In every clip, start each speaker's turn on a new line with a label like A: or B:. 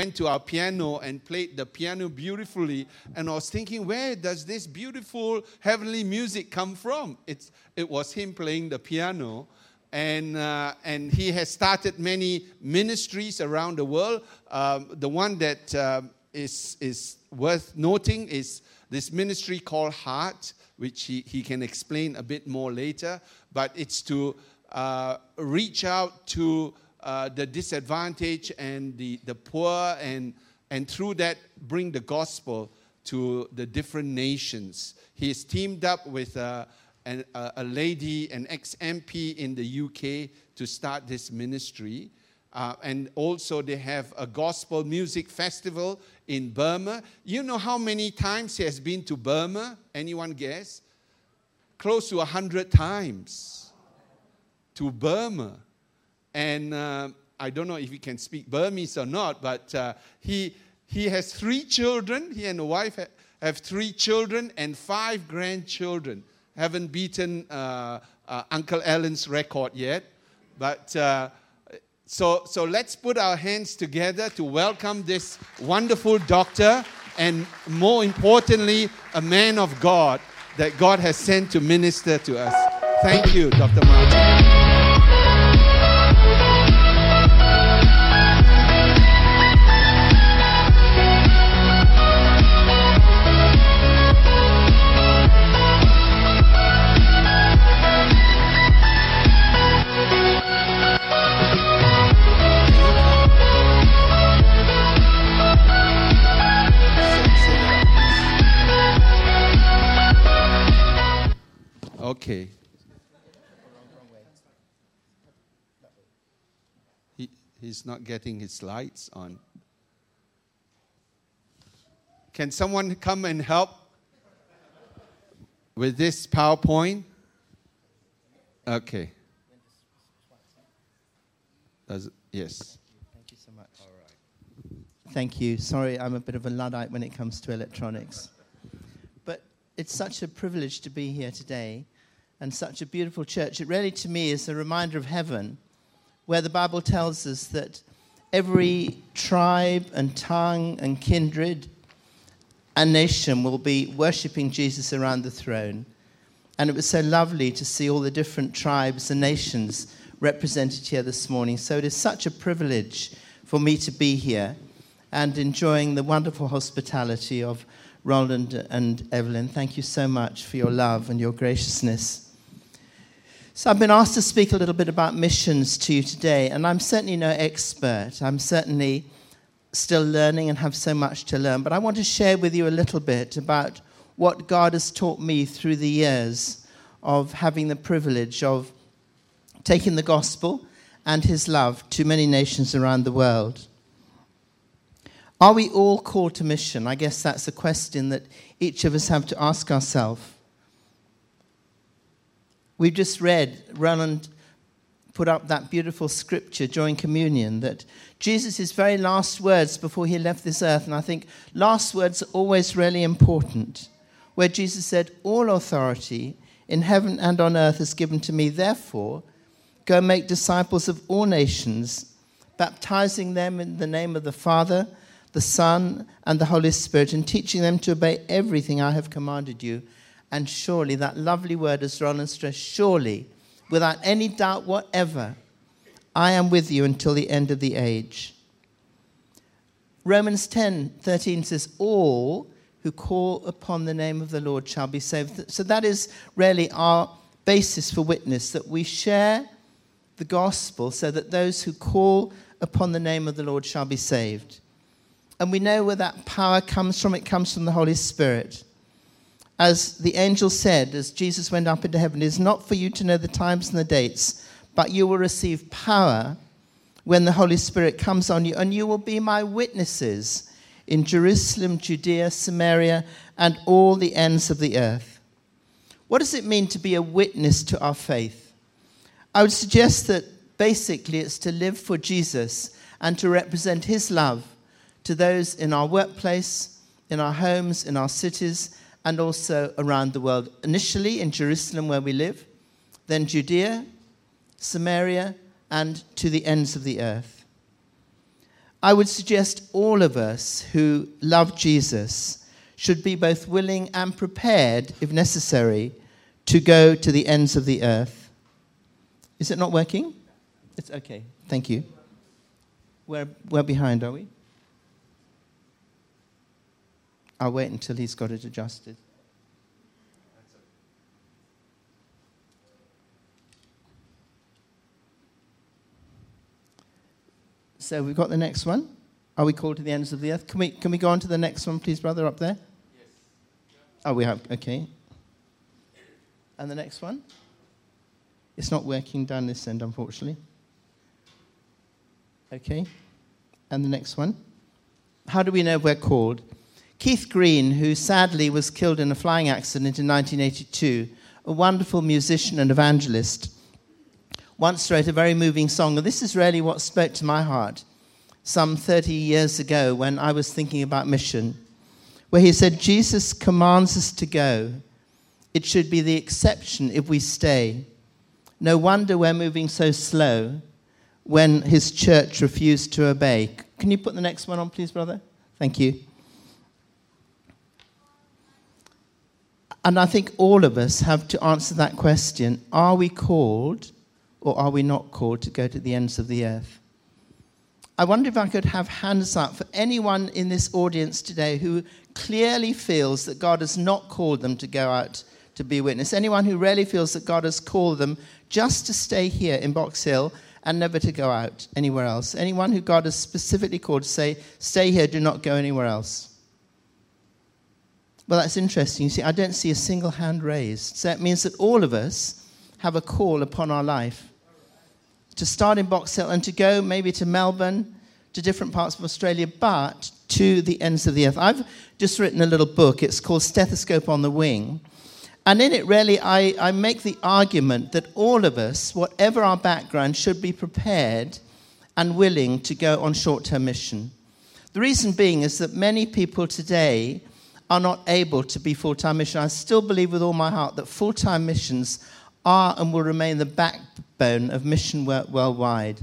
A: went to our piano and played the piano beautifully. And I was thinking, where does this beautiful heavenly music come from? It's, it was him playing the piano. And, uh, and he has started many ministries around the world. Um, the one that uh, is is worth noting is this ministry called Heart, which he, he can explain a bit more later. But it's to uh, reach out to uh, the disadvantaged and the, the poor, and, and through that, bring the gospel to the different nations. He has teamed up with uh, a, a lady, an ex MP in the UK, to start this ministry. Uh, and also, they have a gospel music festival in Burma. You know how many times he has been to Burma? Anyone guess? Close to a hundred times to Burma. And uh, I don't know if he can speak Burmese or not, but uh, he, he has three children. He and the wife have three children and five grandchildren. Haven't beaten uh, uh Uncle Alan's record yet. But uh, so, so let's put our hands together to welcome this wonderful doctor and, more importantly, a man of God that God has sent to minister to us. Thank you, Dr. Martin. Okay. He, he's not getting his lights on. Can someone come and help with this PowerPoint? Okay. Does, yes.
B: Thank you so much. All right. Thank you. Sorry, I'm a bit of a Luddite when it comes to electronics. But it's such a privilege to be here today and such a beautiful church. It really, to me, is a reminder of heaven, where the Bible tells us that every tribe and tongue and kindred and nation will be worshipping Jesus around the throne. And it was so lovely to see all the different tribes and nations represented here this morning. So it is such a privilege for me to be here and enjoying the wonderful hospitality of Roland and Evelyn. Thank you so much for your love and your graciousness. So I've been asked to speak a little bit about missions to you today, and I'm certainly no expert. I'm certainly still learning and have so much to learn, but I want to share with you a little bit about what God has taught me through the years of having the privilege of taking the gospel and his love to many nations around the world. Are we all called to mission? I guess that's a question that each of us have to ask ourselves. We've just read, Roland put up that beautiful scripture during communion that Jesus' very last words before he left this earth, and I think last words are always really important, where Jesus said, All authority in heaven and on earth is given to me, therefore, go make disciples of all nations, baptizing them in the name of the Father, the Son, and the Holy Spirit, and teaching them to obey everything I have commanded you and surely, that lovely word, as Roland stressed, surely, without any doubt whatever, I am with you until the end of the age. Romans 10 13 says, All who call upon the name of the Lord shall be saved. So that is really our basis for witness, that we share the gospel so that those who call upon the name of the Lord shall be saved. And we know where that power comes from. It comes from the Holy Spirit as the angel said, as Jesus went up into heaven, is not for you to know the times and the dates, but you will receive power when the Holy Spirit comes on you, and you will be my witnesses in Jerusalem, Judea, Samaria, and all the ends of the earth. What does it mean to be a witness to our faith? I would suggest that basically it's to live for Jesus and to represent his love to those in our workplace, in our homes, in our cities, and also around the world. Initially in Jerusalem, where we live, then Judea, Samaria, and to the ends of the earth. I would suggest all of us who love Jesus should be both willing and prepared, if necessary, to go to the ends of the earth. Is it not working? It's okay. Thank you. We're, behind, are we? I'll wait until he's got it adjusted. So we've got the next one. Are we called to the ends of the earth? Can we, can we go on to the next one, please, brother, up there? Yes. Oh, we have. Okay. And the next one? It's not working down this end, unfortunately. Okay. And the next one? How do we know we're called? Keith Green, who sadly was killed in a flying accident in 1982, a wonderful musician and evangelist, once wrote a very moving song. And this is really what spoke to my heart some 30 years ago when I was thinking about mission, where he said, Jesus commands us to go. It should be the exception if we stay. No wonder we're moving so slow when his church refused to obey. Can you put the next one on, please, brother? Thank you. And I think all of us have to answer that question Are we called or are we not called to go to the ends of the earth? I wonder if I could have hands up for anyone in this audience today who clearly feels that God has not called them to go out to be witness. Anyone who really feels that God has called them just to stay here in Box Hill and never to go out anywhere else. Anyone who God has specifically called to say, stay here, do not go anywhere else. Well, that's interesting. You see, I don't see a single hand raised. So it means that all of us have a call upon our life to start in Box Hill and to go maybe to Melbourne, to different parts of Australia, but to the ends of the earth. I've just written a little book. It's called Stethoscope on the Wing. And in it, really, I, I make the argument that all of us, whatever our background, should be prepared and willing to go on short term mission. The reason being is that many people today are not able to be full time missionaries. I still believe with all my heart that full time missions are and will remain the backbone of mission work worldwide.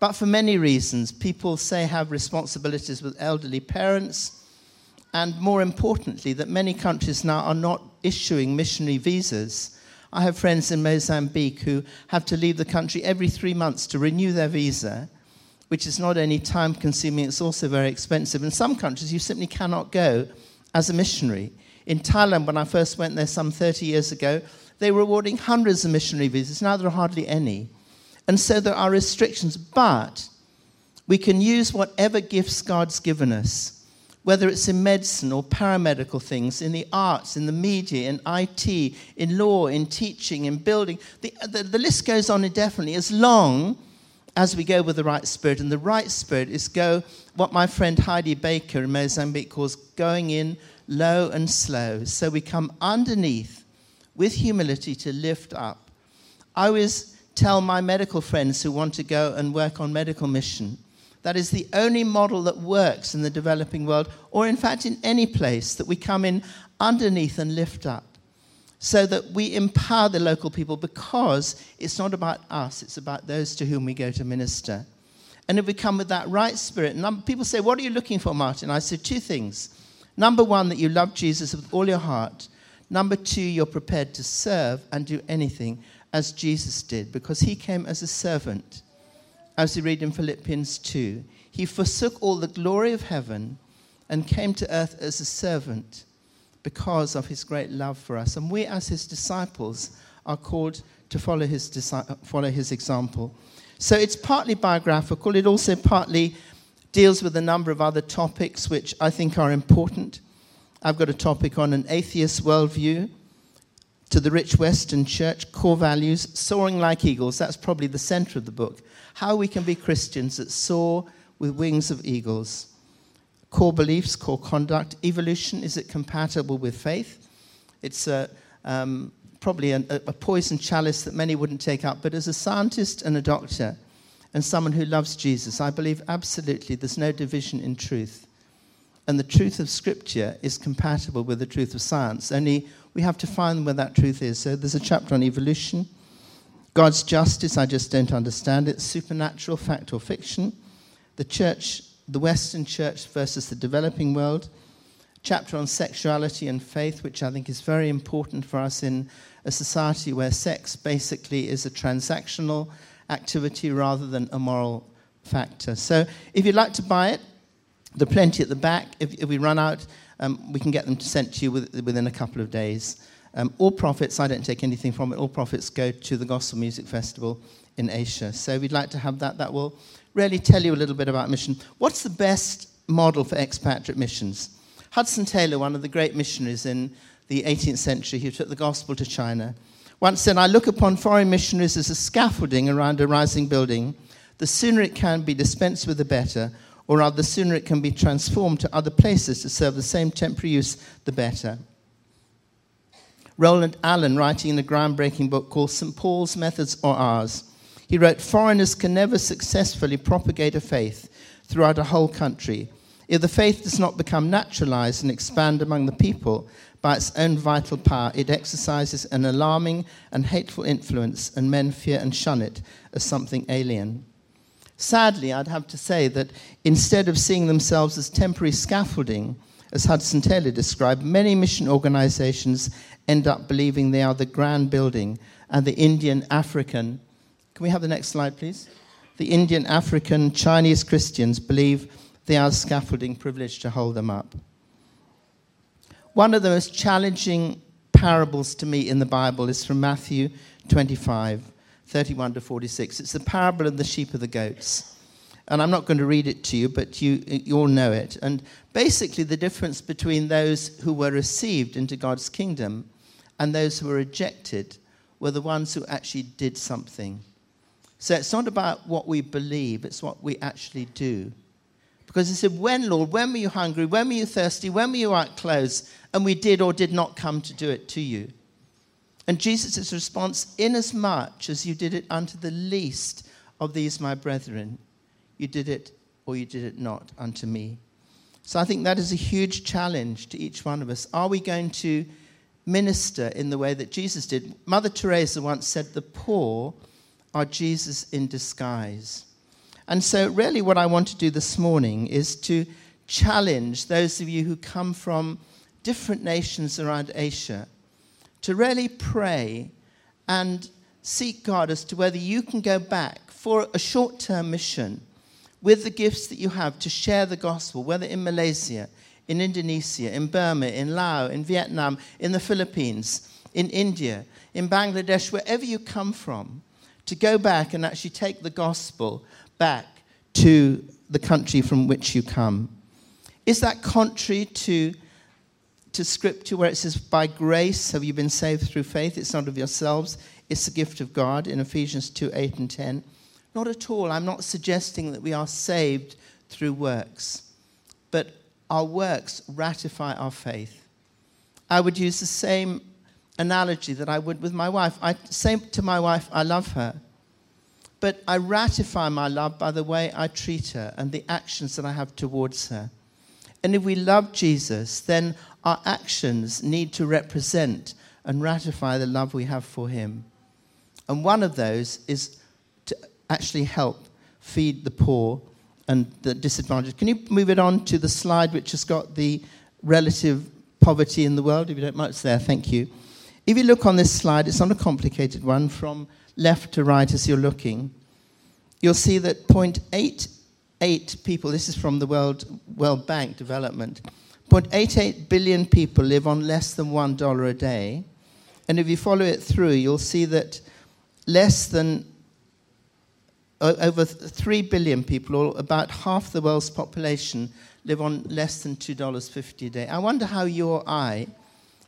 B: But for many reasons, people say have responsibilities with elderly parents, and more importantly, that many countries now are not issuing missionary visas. I have friends in Mozambique who have to leave the country every three months to renew their visa, which is not only time consuming, it's also very expensive. In some countries, you simply cannot go as a missionary. In Thailand, when I first went there some 30 years ago, they were awarding hundreds of missionary visas. Now there are hardly any. And so there are restrictions, but we can use whatever gifts God's given us, whether it's in medicine or paramedical things, in the arts, in the media, in IT, in law, in teaching, in building. The, the, the list goes on indefinitely as long as we go with the right spirit. And the right spirit is go, what my friend Heidi Baker in Mozambique calls going in low and slow. So we come underneath with humility to lift up. I always tell my medical friends who want to go and work on medical mission that is the only model that works in the developing world, or in fact in any place, that we come in underneath and lift up so that we empower the local people because it's not about us, it's about those to whom we go to minister. And if we come with that right spirit, people say, What are you looking for, Martin? I say two things. Number one, that you love Jesus with all your heart. Number two, you're prepared to serve and do anything as Jesus did, because he came as a servant. As we read in Philippians 2, he forsook all the glory of heaven and came to earth as a servant because of his great love for us. And we, as his disciples, are called to follow his, follow his example. So it's partly biographical, it also partly deals with a number of other topics which I think are important. I've got a topic on an atheist worldview to the rich Western church, core values, soaring like eagles. That's probably the center of the book. How we can be Christians that soar with wings of eagles. Core beliefs, core conduct, evolution. Is it compatible with faith? It's a, um, probably a, a poison chalice that many wouldn't take up. But as a scientist and a doctor, and someone who loves Jesus, I believe absolutely there's no division in truth. And the truth of Scripture is compatible with the truth of science. Only we have to find where that truth is. So there's a chapter on evolution. God's justice, I just don't understand it. Supernatural, fact or fiction. The church the Western church versus the developing world, chapter on sexuality and faith, which I think is very important for us in a society where sex basically is a transactional activity rather than a moral factor. So if you'd like to buy it, there are plenty at the back. If, if we run out, um, we can get them sent to you with, within a couple of days. Um, all profits, I don't take anything from it, all profits go to the Gospel Music Festival in Asia. So we'd like to have that. That will really tell you a little bit about mission. What's the best model for expatriate missions? Hudson Taylor, one of the great missionaries in the 18th century, who took the gospel to China, once said, I look upon foreign missionaries as a scaffolding around a rising building. The sooner it can be dispensed with, the better, or rather, the sooner it can be transformed to other places to serve the same temporary use, the better. Roland Allen, writing in a groundbreaking book called St. Paul's Methods or Ours, he wrote, Foreigners can never successfully propagate a faith throughout a whole country if the faith does not become naturalized and expand among the people by its own vital power, it exercises an alarming and hateful influence, and men fear and shun it as something alien. Sadly, I'd have to say that instead of seeing themselves as temporary scaffolding, as Hudson Taylor described, many mission organizations end up believing they are the grand building and the Indian African. Can we have the next slide, please? The Indian African Chinese Christians believe they are scaffolding privileged to hold them up. One of the most challenging parables to me in the Bible is from Matthew 25. 31 to 46. It's the parable of the sheep and the goats. And I'm not going to read it to you, but you, you all know it. And basically, the difference between those who were received into God's kingdom and those who were rejected were the ones who actually did something. So it's not about what we believe, it's what we actually do. Because he said, When, Lord, when were you hungry? When were you thirsty? When were you out clothes? And we did or did not come to do it to you. And Jesus' response, inasmuch as you did it unto the least of these my brethren, you did it or you did it not unto me. So I think that is a huge challenge to each one of us. Are we going to minister in the way that Jesus did? Mother Teresa once said, The poor are Jesus in disguise. And so, really, what I want to do this morning is to challenge those of you who come from different nations around Asia to really pray and seek God as to whether you can go back for a short term mission with the gifts that you have to share the gospel, whether in Malaysia, in Indonesia, in Burma, in Laos, in Vietnam, in the Philippines, in India, in Bangladesh, wherever you come from, to go back and actually take the gospel back to the country from which you come. Is that contrary to to scripture where it says, By grace have you been saved through faith. It's not of yourselves, it's the gift of God in Ephesians 2 8 and 10. Not at all. I'm not suggesting that we are saved through works, but our works ratify our faith. I would use the same analogy that I would with my wife. I say to my wife, I love her. But I ratify my love by the way I treat her and the actions that I have towards her. And if we love Jesus, then our actions need to represent and ratify the love we have for him. And one of those is to actually help feed the poor and the disadvantaged. Can you move it on to the slide which has got the relative poverty in the world? If you don't mind, it's there. Thank you. If you look on this slide, it's not a complicated one from left to right as you're looking. You'll see that 0.88 people, this is from the World, World Bank Development, 0.88 billion people live on less than $1 a day. And if you follow it through, you'll see that less than over 3 billion people, or about half the world's population, live on less than $2.50 a day. I wonder how you or I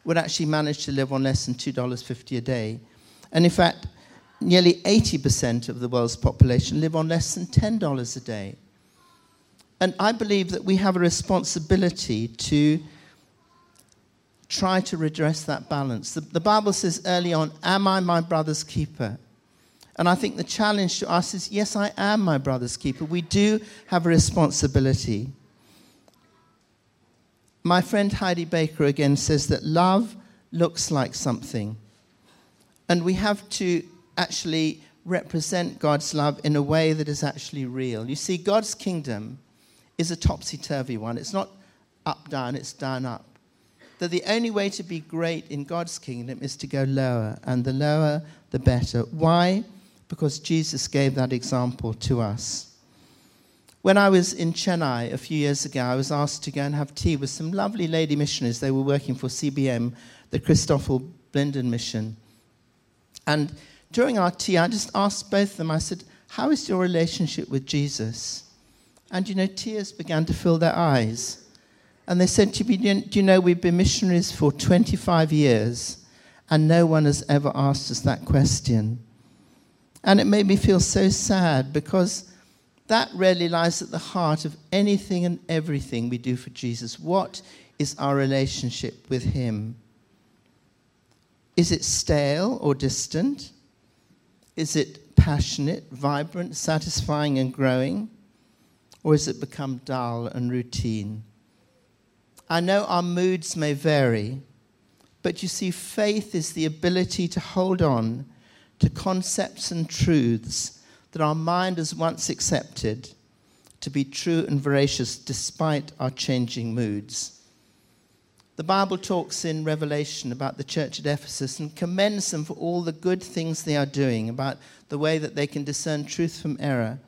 B: would actually manage to live on less than $2.50 a day. And in fact, nearly 80% of the world's population live on less than $10 a day. And I believe that we have a responsibility to try to redress that balance. The, the, Bible says early on, Am I my brother's keeper? And I think the challenge to us is yes, I am my brother's keeper. We do have a responsibility. My friend Heidi Baker again says that love looks like something. And we have to actually represent God's love in a way that is actually real. You see, God's kingdom is a topsy turvy one. It's not up down, it's down up. That the only way to be great in God's kingdom is to go lower, and the lower, the better. Why? Because Jesus gave that example to us. When I was in Chennai a few years ago, I was asked to go and have tea with some lovely lady missionaries. They were working for CBM, the Christoffel Blinden Mission. And during our tea, I just asked both of them, I said, How is your relationship with Jesus? And you know, tears began to fill their eyes. And they said to me, Do you know, we've been missionaries for 25 years, and no one has ever asked us that question. And it made me feel so sad because that really lies at the heart of anything and everything we do for Jesus. What is our relationship with Him? Is it stale or distant? Is it passionate, vibrant, satisfying, and growing? Or has it become dull and routine? I know our moods may vary, but you see, faith is the ability to hold on to concepts and truths that our mind has once accepted to be true and veracious despite our changing moods. The Bible talks in Revelation about the church at Ephesus and commends them for all the good things they are doing, about the way that they can discern truth from error.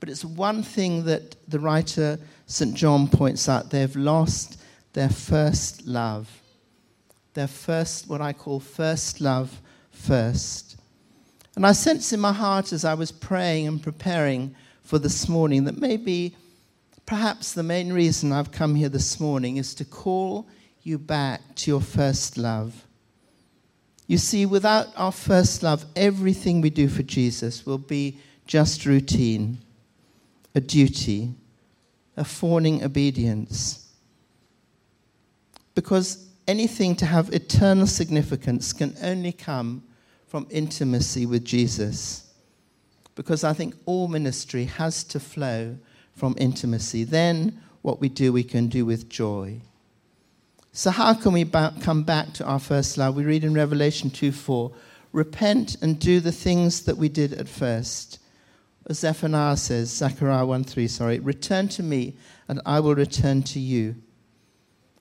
B: But it's one thing that the writer St. John points out they've lost their first love. Their first, what I call first love, first. And I sense in my heart as I was praying and preparing for this morning that maybe, perhaps the main reason I've come here this morning is to call you back to your first love. You see, without our first love, everything we do for Jesus will be just routine, a duty, a fawning obedience. Because anything to have eternal significance can only come from intimacy with Jesus. Because I think all ministry has to flow from intimacy. Then what we do, we can do with joy. So, how can we ba- come back to our first love? We read in Revelation 2 4 Repent and do the things that we did at first. As Zephaniah says, Zechariah 1 3, sorry, return to me and I will return to you.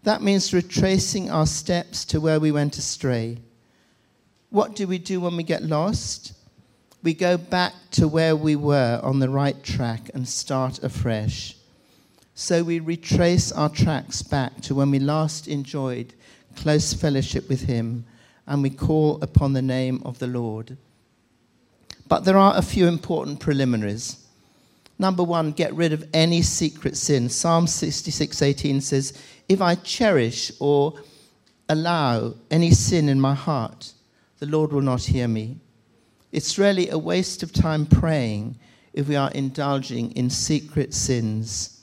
B: That means retracing our steps to where we went astray. What do we do when we get lost? We go back to where we were on the right track and start afresh. So we retrace our tracks back to when we last enjoyed close fellowship with Him and we call upon the name of the Lord. But there are a few important preliminaries. Number one, get rid of any secret sin. Psalm 66:18 says, "If I cherish or allow any sin in my heart, the Lord will not hear me." It's really a waste of time praying if we are indulging in secret sins.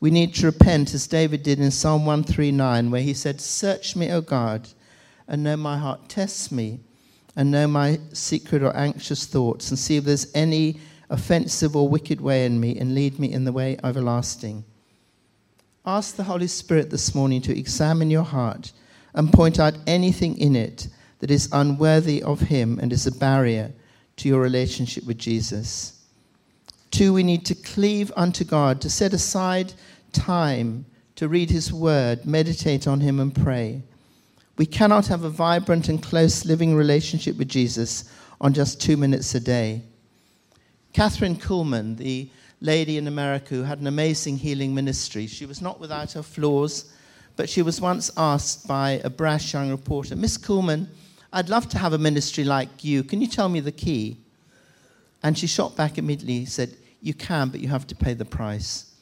B: We need to repent as David did in Psalm 139, where he said, Search me, O God, and know my heart. Test me and know my secret or anxious thoughts, and see if there's any offensive or wicked way in me, and lead me in the way everlasting. Ask the Holy Spirit this morning to examine your heart and point out anything in it that is unworthy of Him and is a barrier to your relationship with Jesus. Two, we need to cleave unto God, to set aside time to read His Word, meditate on Him, and pray. We cannot have a vibrant and close living relationship with Jesus on just two minutes a day. Kathryn Kuhlman, the lady in America who had an amazing healing ministry, she was not without her flaws, but she was once asked by a brash young reporter, Miss Kuhlman, I'd love to have a ministry like you. Can you tell me the key? And she shot back immediately, said, You can, but you have to pay the price.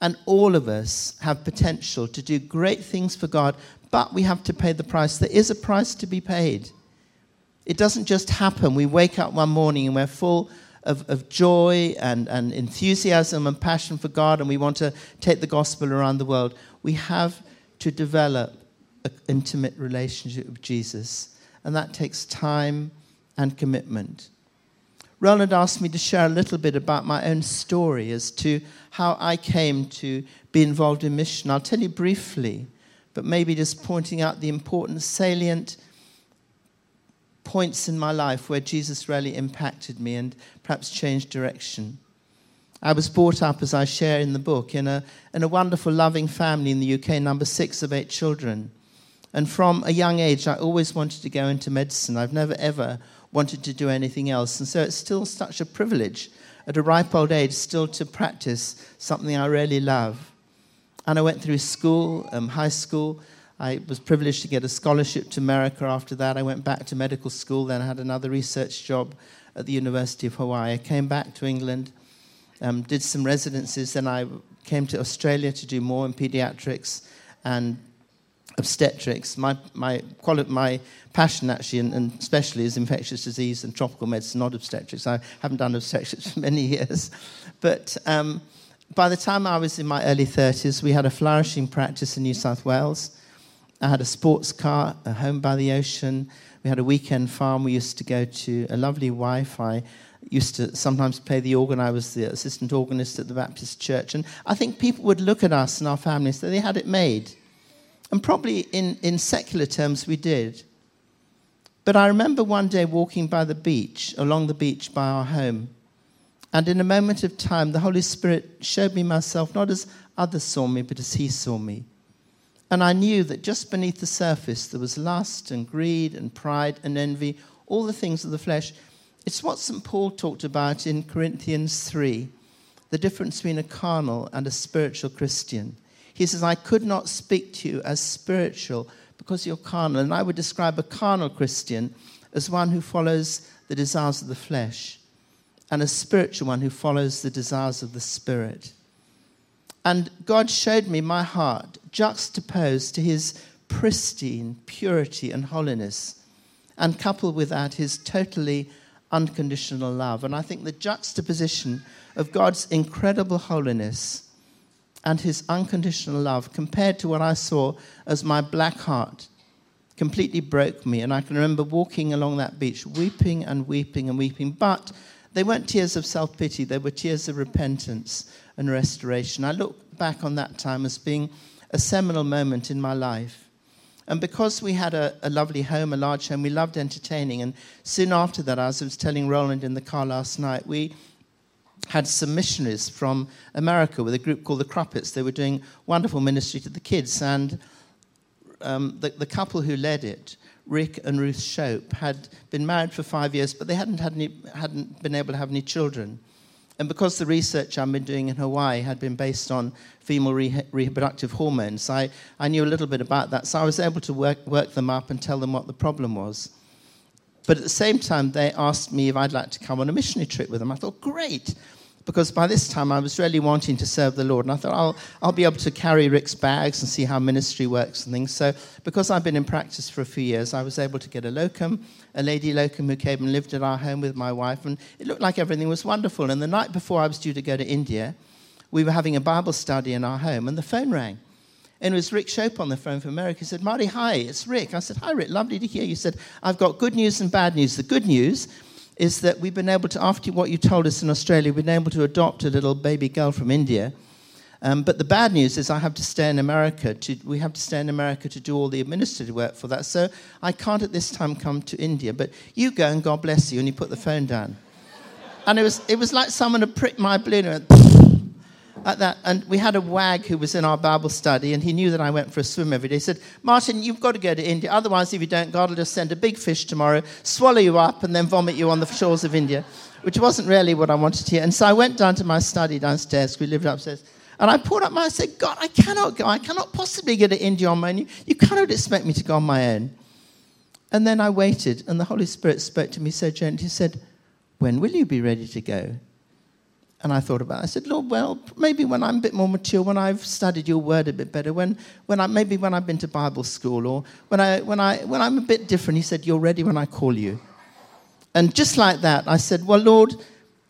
B: And all of us have potential to do great things for God, but we have to pay the price. There is a price to be paid. It doesn't just happen. We wake up one morning and we're full of, of joy and, and enthusiasm and passion for God, and we want to take the gospel around the world. We have to develop an intimate relationship with Jesus, and that takes time and commitment. Roland asked me to share a little bit about my own story as to how I came to be involved in mission. I'll tell you briefly, but maybe just pointing out the important, salient points in my life where Jesus really impacted me and perhaps changed direction. I was brought up, as I share in the book, in a, in a wonderful, loving family in the UK, number six of eight children. And from a young age, I always wanted to go into medicine. I've never, ever wanted to do anything else. And so it's still such a privilege at a ripe old age still to practice something I really love. And I went through school, um, high school. I was privileged to get a scholarship to America after that. I went back to medical school, then I had another research job at the University of Hawaii. I came back to England, um, did some residencies, then I came to Australia to do more in pediatrics and obstetrics. My, my, quali- my passion, actually, and, and, especially, is infectious disease and tropical medicine, not obstetrics. I haven't done obstetrics for many years. But um, by the time I was in my early 30s, we had a flourishing practice in New South Wales. I had a sports car, a home by the ocean. We had a weekend farm. We used to go to a lovely wife. I used to sometimes play the organ. I was the assistant organist at the Baptist church. And I think people would look at us and our families, so they had it made. And probably in, in secular terms, we did. But I remember one day walking by the beach, along the beach by our home. And in a moment of time, the Holy Spirit showed me myself not as others saw me, but as He saw me. And I knew that just beneath the surface there was lust and greed and pride and envy, all the things of the flesh. It's what St. Paul talked about in Corinthians 3 the difference between a carnal and a spiritual Christian. He says, I could not speak to you as spiritual because you're carnal. And I would describe a carnal Christian as one who follows the desires of the flesh, and a spiritual one who follows the desires of the spirit. And God showed me my heart juxtaposed to his pristine purity and holiness, and coupled with that, his totally unconditional love. And I think the juxtaposition of God's incredible holiness and his unconditional love compared to what I saw as my black heart completely broke me. And I can remember walking along that beach, weeping and weeping and weeping. But they weren't tears of self pity, they were tears of repentance and restoration. I look back on that time as being a seminal moment in my life. And because we had a, a, lovely home, a large home, we loved entertaining. And soon after that, as I was telling Roland in the car last night, we had some missionaries from America with a group called the Cruppets. They were doing wonderful ministry to the kids. And um, the, the, couple who led it, Rick and Ruth Shope, had been married for five years, but they hadn't, had any, hadn't been able to have any children. And because the research I've been doing in Hawaii had been based on female re- reproductive hormones, I, I knew a little bit about that. So I was able to work, work them up and tell them what the problem was. But at the same time, they asked me if I'd like to come on a missionary trip with them. I thought, great, because by this time I was really wanting to serve the Lord. And I thought, I'll, I'll be able to carry Rick's bags and see how ministry works and things. So, because I've been in practice for a few years, I was able to get a locum, a lady locum who came and lived at our home with my wife. And it looked like everything was wonderful. And the night before I was due to go to India, we were having a Bible study in our home, and the phone rang. And it was Rick Shope on the phone from America. He said, Marty, hi, it's Rick. I said, Hi, Rick, lovely to hear you. He said, I've got good news and bad news. The good news is that we've been able to, after what you told us in Australia, we've been able to adopt a little baby girl from India. Um, but the bad news is I have to stay in America. To, we have to stay in America to do all the administrative work for that. So I can't at this time come to India. But you go and God bless you. And he put the phone down. and it was, it was like someone had pricked my balloon. And at that, and we had a wag who was in our Bible study, and he knew that I went for a swim every day. He said, Martin, you've got to go to India. Otherwise, if you don't, God will just send a big fish tomorrow, swallow you up, and then vomit you on the shores of India, which wasn't really what I wanted to hear. And so I went down to my study downstairs. We lived upstairs. And I pulled up my, I said, God, I cannot go. I cannot possibly get to India on my own. You, you cannot expect me to go on my own. And then I waited, and the Holy Spirit spoke to me so gently. He said, When will you be ready to go? And I thought about it. I said, Lord, well, maybe when I'm a bit more mature, when I've studied your word a bit better, when, when I, maybe when I've been to Bible school, or when, I, when, I, when I'm a bit different, he said, You're ready when I call you. And just like that, I said, Well, Lord,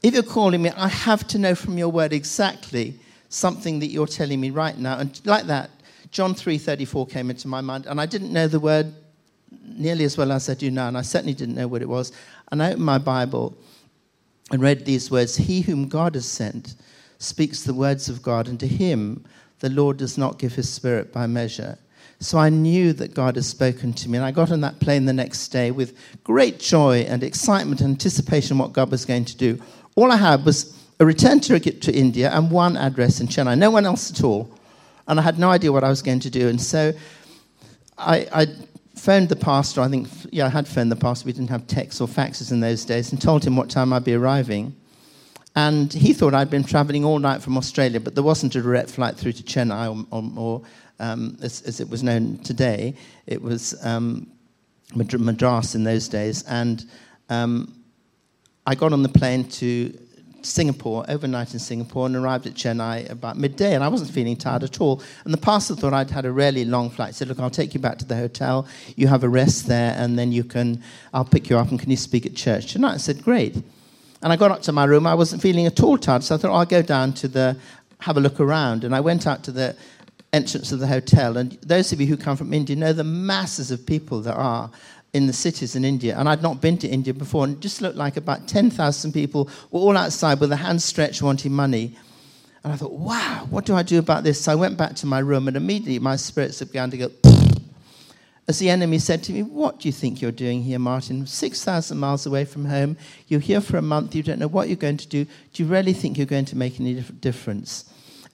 B: if you're calling me, I have to know from your word exactly something that you're telling me right now. And like that, John 3:34 came into my mind, and I didn't know the word nearly as well as I do now, and I certainly didn't know what it was. And I opened my Bible and read these words He whom God has sent speaks the words of God, and to him the Lord does not give his spirit by measure. So I knew that God had spoken to me. And I got on that plane the next day with great joy and excitement and anticipation of what God was going to do. All I had was a return ticket to India, and one address in Chennai. No one else at all. And I had no idea what I was going to do. And so I, I phoned the pastor. I think, yeah, I had phoned the pastor. We didn't have texts or faxes in those days, and told him what time I'd be arriving. And he thought I'd been traveling all night from Australia, but there wasn't a direct flight through to Chennai, or, or, or um, as, as, it was known today. It was um, Madras in those days. And um, I got on the plane to Singapore, overnight in Singapore, and arrived at Chennai about midday. And I wasn't feeling tired at all. And the pastor thought I'd had a really long flight. Said, Look, I'll take you back to the hotel. You have a rest there, and then you can, I'll pick you up, and can you speak at church tonight? I said, Great. And I got up to my room. I wasn't feeling at all tired, so I thought, I'll go down to the, have a look around. And I went out to the entrance of the hotel. And those of you who come from India know the masses of people there are in the cities in India. And I'd not been to India before, and it just looked like about 10,000 people were all outside with their hands stretched wanting money. And I thought, wow, what do I do about this? So I went back to my room, and immediately my spirits began to go. As the enemy said to me, What do you think you're doing here, Martin? 6,000 miles away from home. You're here for a month. You don't know what you're going to do. Do you really think you're going to make any difference?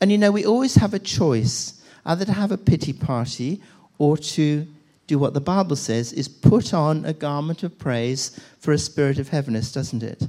B: And you know, we always have a choice either to have a pity party or to do what the Bible says is put on a garment of praise for a spirit of heaviness, doesn't it?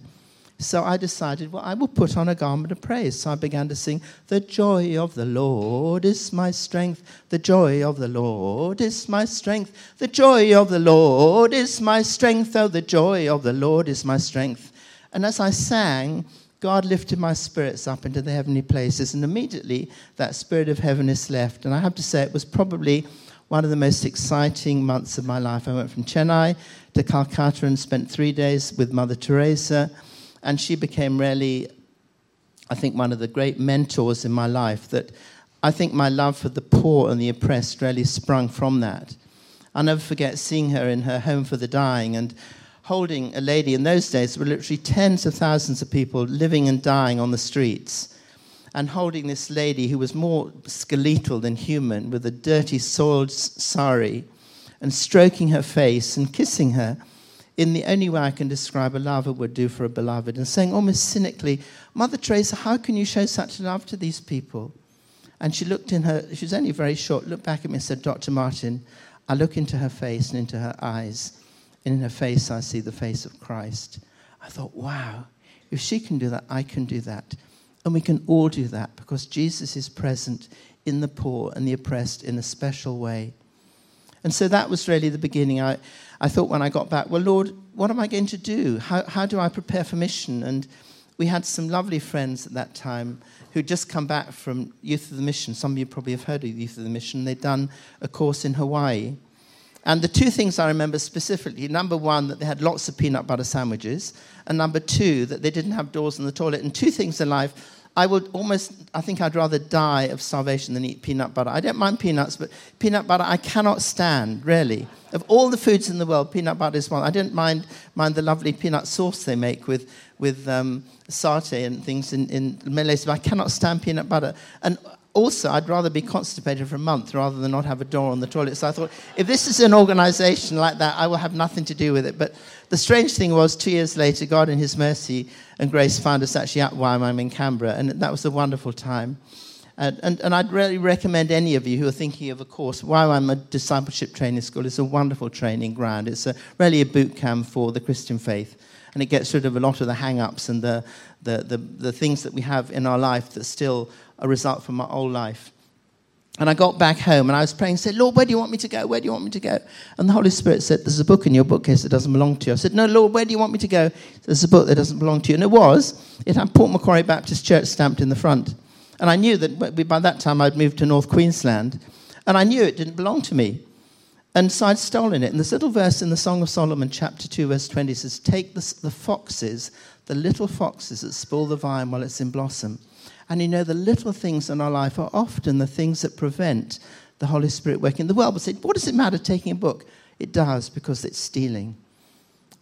B: So I decided, well, I will put on a garment of praise. So I began to sing, The joy of the Lord is my strength. The joy of the Lord is my strength. The joy of the Lord is my strength. Oh, the joy of the Lord is my strength. And as I sang, God lifted my spirits up into the heavenly places. And immediately that spirit of heaviness left. And I have to say, it was probably one of the most exciting months of my life. I went from Chennai to Calcutta and spent three days with Mother Teresa and she became really, I think, one of the great mentors in my life. That I think my love for the poor and the oppressed really sprung from that. I'll never forget seeing her in her home for the dying and holding a lady. In those days, there were literally tens of thousands of people living and dying on the streets. And holding this lady who was more skeletal than human with a dirty, soiled sari, and stroking her face and kissing her in the only way I can describe a lover would do for a beloved, and saying almost cynically, Mother Teresa, how can you show such love to these people? And she looked in her, she was only very short, looked back at me and said, Dr. Martin, I look into her face and into her eyes, and in her face I see the face of Christ. I thought, wow, if she can do that, I can do that. And we can all do that because Jesus is present in the poor and the oppressed in a special way. And so that was really the beginning. I, I thought when I got back, well, Lord, what am I going to do? How, how do I prepare for mission? And we had some lovely friends at that time who'd just come back from Youth With A Mission. Some of you probably have heard of Youth With A Mission. They'd done a course in Hawaii. And the two things I remember specifically number one, that they had lots of peanut butter sandwiches, and number two, that they didn't have doors in the toilet. And two things in life I would almost, I think I'd rather die of starvation than eat peanut butter. I don't mind peanuts, but peanut butter I cannot stand, really. Of all the foods in the world, peanut butter is one. I don't mind, mind the lovely peanut sauce they make with, with um, satay and things in, in Malaysia, but I cannot stand peanut butter. And also, I'd rather be constipated for a month rather than not have a door on the toilet. So I thought, if this is an organization like that, I will have nothing to do with it. But the strange thing was, two years later, God, in His mercy and grace, found us actually at YWAM in Canberra, and that was a wonderful time. And, and, and, I'd really recommend any of you who are thinking of a course. YWAM, a discipleship training school, is a wonderful training ground. It's a, really a boot camp for the Christian faith. And it gets rid of a lot of the hang ups and the, the, the, the things that we have in our life that still a result from my old life. And I got back home and I was praying said, Lord, where do you want me to go? Where do you want me to go? And the Holy Spirit said, There's a book in your bookcase that doesn't belong to you. I said, No, Lord, where do you want me to go? There's a book that doesn't belong to you. And it was, it had Port Macquarie Baptist Church stamped in the front. And I knew that by that time I'd moved to North Queensland. And I knew it didn't belong to me. And so I'd stolen it. And this little verse in the Song of Solomon, chapter 2, verse 20 says, Take the, the foxes, the little foxes that spoil the vine while it's in blossom and you know, the little things in our life are often the things that prevent the Holy Spirit working. The world will say, What does it matter taking a book? It does because it's stealing.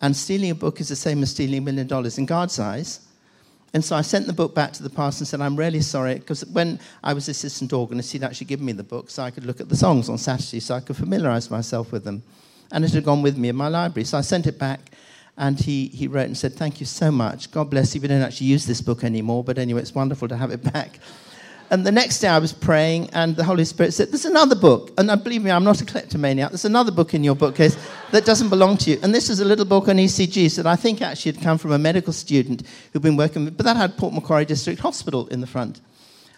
B: And stealing a book is the same as stealing a million dollars in God's eyes. And so I sent the book back to the pastor and said, I'm really sorry, because when I was assistant organist, he'd actually given me the book so I could look at the songs on Saturday so I could familiarize myself with them. And it had gone with me in my library. So I sent it back. And he, he wrote and said, Thank you so much. God bless you. We don't actually use this book anymore, but anyway, it's wonderful to have it back. And the next day I was praying, and the Holy Spirit said, There's another book. And believe me, I'm not a kleptomaniac. There's another book in your bookcase that doesn't belong to you. And this is a little book on ECGs that I think actually had come from a medical student who'd been working with, but that had Port Macquarie District Hospital in the front.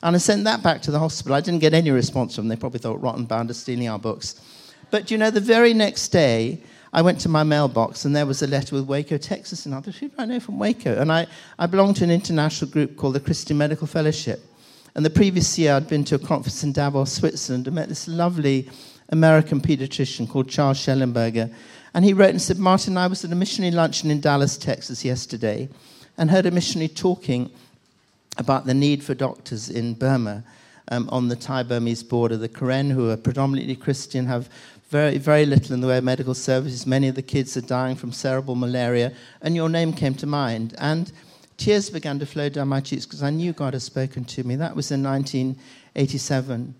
B: And I sent that back to the hospital. I didn't get any response from them. They probably thought Rotten Bound are stealing our books. But you know, the very next day, I went to my mailbox and there was a letter with Waco, Texas, and. Who do I know from Waco? And I, I belong to an international group called the Christian Medical Fellowship. And the previous year, I'd been to a conference in Davos, Switzerland, and met this lovely American pediatrician called Charles Schellenberger. And he wrote and said, Martin, I was at a missionary luncheon in Dallas, Texas yesterday, and heard a missionary talking about the need for doctors in Burma um, on the Thai Burmese border. The Karen, who are predominantly Christian, have very, very little in the way of medical services. Many of the kids are dying from cerebral malaria, and your name came to mind. And tears began to flow down my cheeks because I knew God had spoken to me. That was in 1987.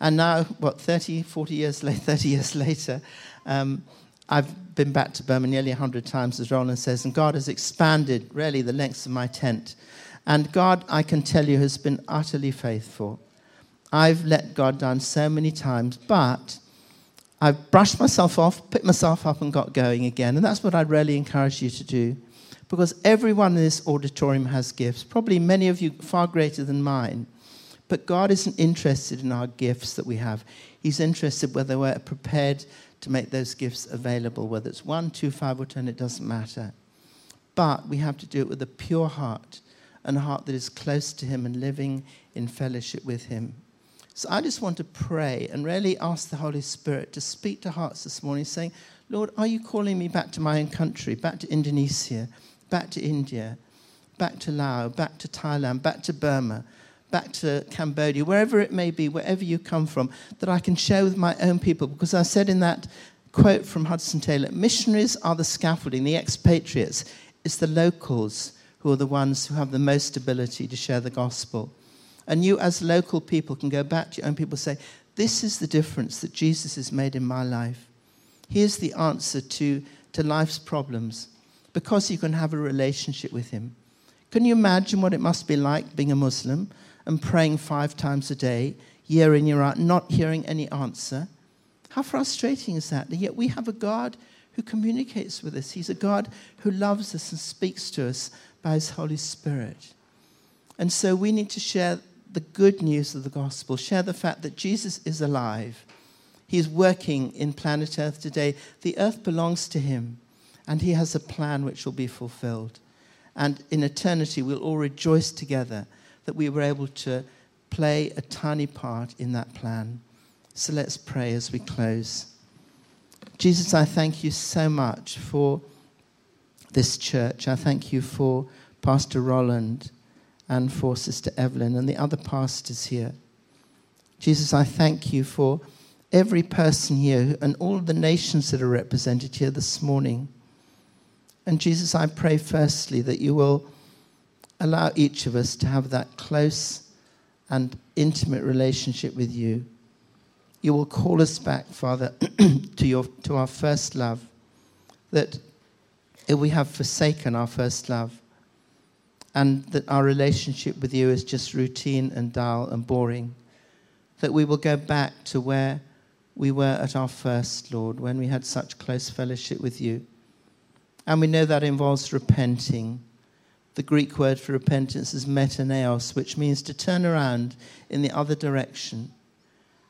B: And now, what, 30, 40 years later, 30 years later, um, I've been back to Burma nearly 100 times, as Roland says, and God has expanded really the lengths of my tent. And God, I can tell you, has been utterly faithful. I've let God down so many times, but I've brushed myself off, picked myself up, and got going again. And that's what I'd really encourage you to do because everyone in this auditorium has gifts, probably many of you far greater than mine. But God isn't interested in our gifts that we have. He's interested whether we're prepared to make those gifts available, whether it's one, two, five, or ten, it doesn't matter. But we have to do it with a pure heart and a heart that is close to Him and living in fellowship with Him. So I just want to pray and really ask the Holy Spirit to speak to hearts this morning, saying, Lord, are you calling me back to my own country, back to Indonesia? back to India, back to Laos, back to Thailand, back to Burma, back to Cambodia, wherever it may be, wherever you come from, that I can share with my own people. Because I said in that quote from Hudson Taylor missionaries are the scaffolding, the expatriates. It's the locals who are the ones who have the most ability to share the gospel. And you, as local people, can go back to your own people and say, This is the difference that Jesus has made in my life. Here's the answer to, to life's problems because you can have a relationship with Him. Can you imagine what it must be like being a Muslim and praying five times a day, year in, year out, not hearing any answer? How frustrating is that? And yet we have a God who communicates with us. He's a God who loves us and speaks to us by His Holy Spirit. And so we need to share the good news of the gospel, share the fact that Jesus is alive. He's working in planet Earth today. The earth belongs to Him and He has a plan which will be fulfilled. And in eternity, we'll all rejoice together that we were able to play a tiny part in that plan. So let's pray as we close. Jesus, I thank you so much for this church. I thank you for Pastor Roland and for Sister Evelyn and the other pastors here. Jesus, I thank you for every person here and all the nations that are represented here this morning. And Jesus, I pray firstly that you will allow each of us to have that close and intimate relationship with you. You will call us back, Father, to, your, to our first love. That if we have forsaken our first love, and that our relationship with you is just routine and dull and boring, that we will go back to where we were at our first, Lord, when we had such close fellowship with you. And we know that involves repenting. The Greek word for repentance is metaneos, which means to turn around in the other direction.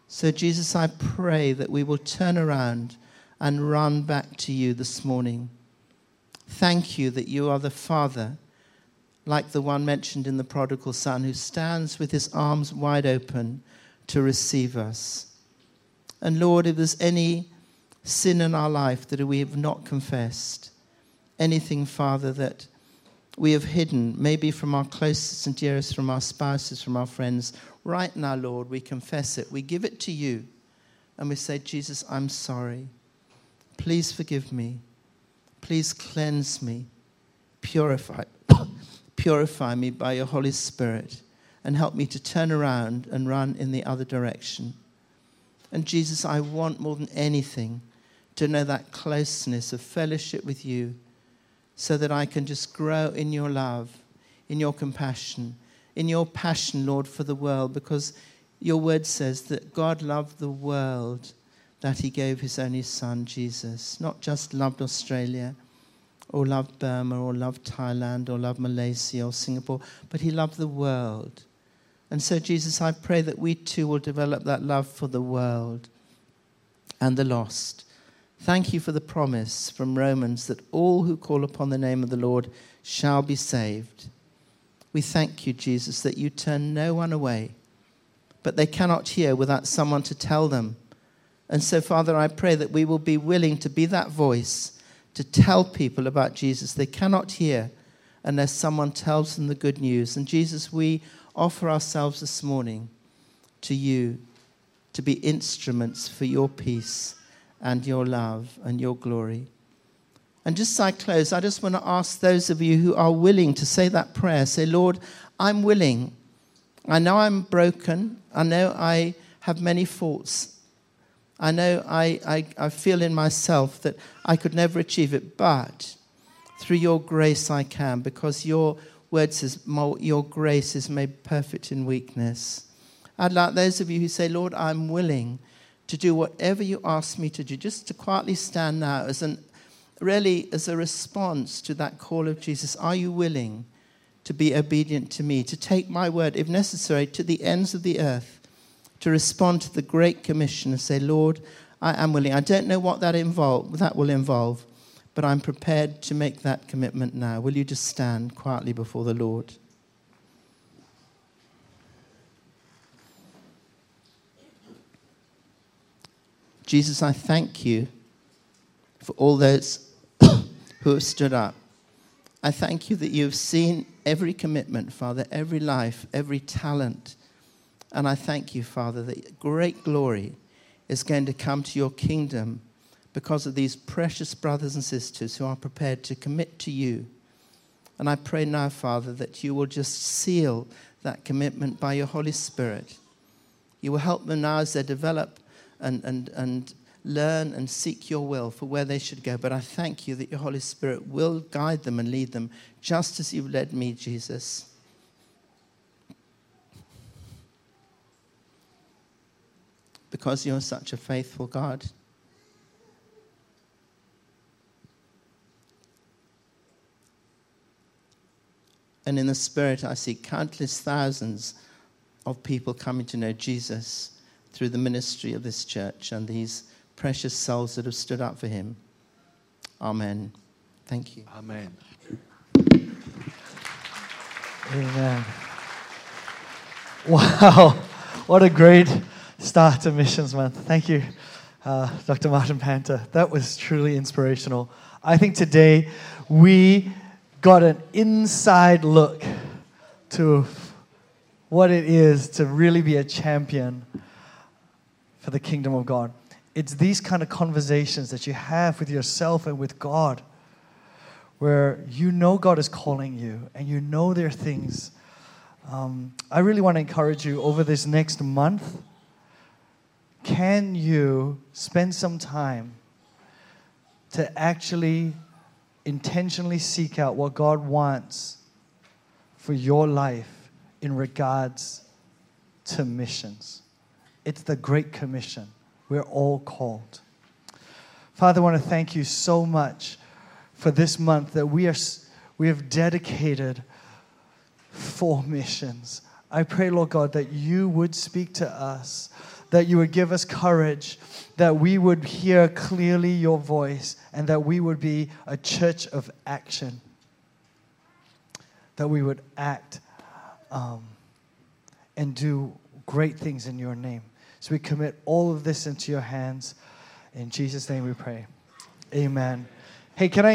B: So, Jesus, I pray that we will turn around and run back to you this morning. Thank you that you are the Father, like the one mentioned in the prodigal son, who stands with his arms wide open to receive us. And Lord, if there's any sin in our life that we have not confessed, anything, Father, that we have hidden, maybe from our closest and dearest, from our spouses, from our friends, right now, Lord, we confess it. We give it to you. And we say, Jesus, I'm sorry. Please forgive me. Please cleanse me. Purify, purify me by your Holy Spirit and help me to turn around and run in the other direction. And Jesus, I want more than anything to know that closeness of fellowship with you so that I can just grow in your love, in your compassion, in your passion, Lord, for the world, because your word says that God loved the world that he gave his only son, Jesus. Not just loved Australia or loved Burma or loved Thailand or loved Malaysia or Singapore, but he loved the world. And so, Jesus, I pray that we too will develop that love for the world and the lost. Thank you for the promise from Romans that all who call upon the name of the Lord shall be saved. We thank you, Jesus, that you turn no one away, but they cannot hear without someone to tell them. And so, Father, I pray that we will be willing to be that voice to tell people about Jesus. They cannot hear unless someone tells them the good news. And Jesus, we offer ourselves this morning to you to be instruments for your peace and your love and your glory. And just as I close, I just want to ask those of you who are willing to say that prayer say, Lord, I'm willing. I know I'm broken. I know I have many faults. I know I, I, I feel in myself that I could never achieve it, but through your grace I can, because your word says, Your grace is made perfect in weakness. I'd like those of you who say, Lord, I'm willing to do whatever you ask me to do, just to quietly stand now as an really as a response to that call of Jesus. Are you willing to be obedient to me, to take my word, if necessary, to the ends of the earth, to respond to the Great Commission and say, Lord, I am willing. I don't know what that involve that will involve, but I'm prepared to make that commitment now. Will you just stand quietly before the Lord? Jesus, I thank you for all those who have stood up. I thank you that you've seen every commitment, Father, every life, every talent. And I thank you, Father, that great glory is going to come to your kingdom because of these precious brothers and sisters who are prepared to commit to you. And I pray now, Father, that you will just seal that commitment by your Holy Spirit. You will help them now as they develop and, and, and learn and seek your will for where they should go. But I thank you that your Holy Spirit will guide them and lead them just as you've led me, Jesus. Because you're such a faithful God. And in the Spirit, I see countless thousands of people coming to know Jesus through the ministry of this church and these precious souls that have stood up for him. Amen. Thank you.
A: Amen.
C: Amen. Wow. What a great start to Missions Month. Thank you, uh, Dr. Martin Panter. That was truly inspirational. I think today we got an inside look to what it is to really be a champion for the kingdom of God. It's these kind of conversations that you have with yourself and with God where you know God is calling you and you know there are things. Um, I really want to encourage you over this next month. Can you spend some time to actually intentionally seek out what God wants for your life in regards to missions? It's the Great Commission. We're all called. Father, I want to thank you so much for this month that we, are, we have dedicated for missions. I pray, Lord God, that you would speak to us, that you would give us courage, that we would hear clearly your voice, and that we would be a church of action, that we would act um, and do great things in your name. So we commit all of this into your hands. In Jesus' name we pray. Amen. Hey, can I?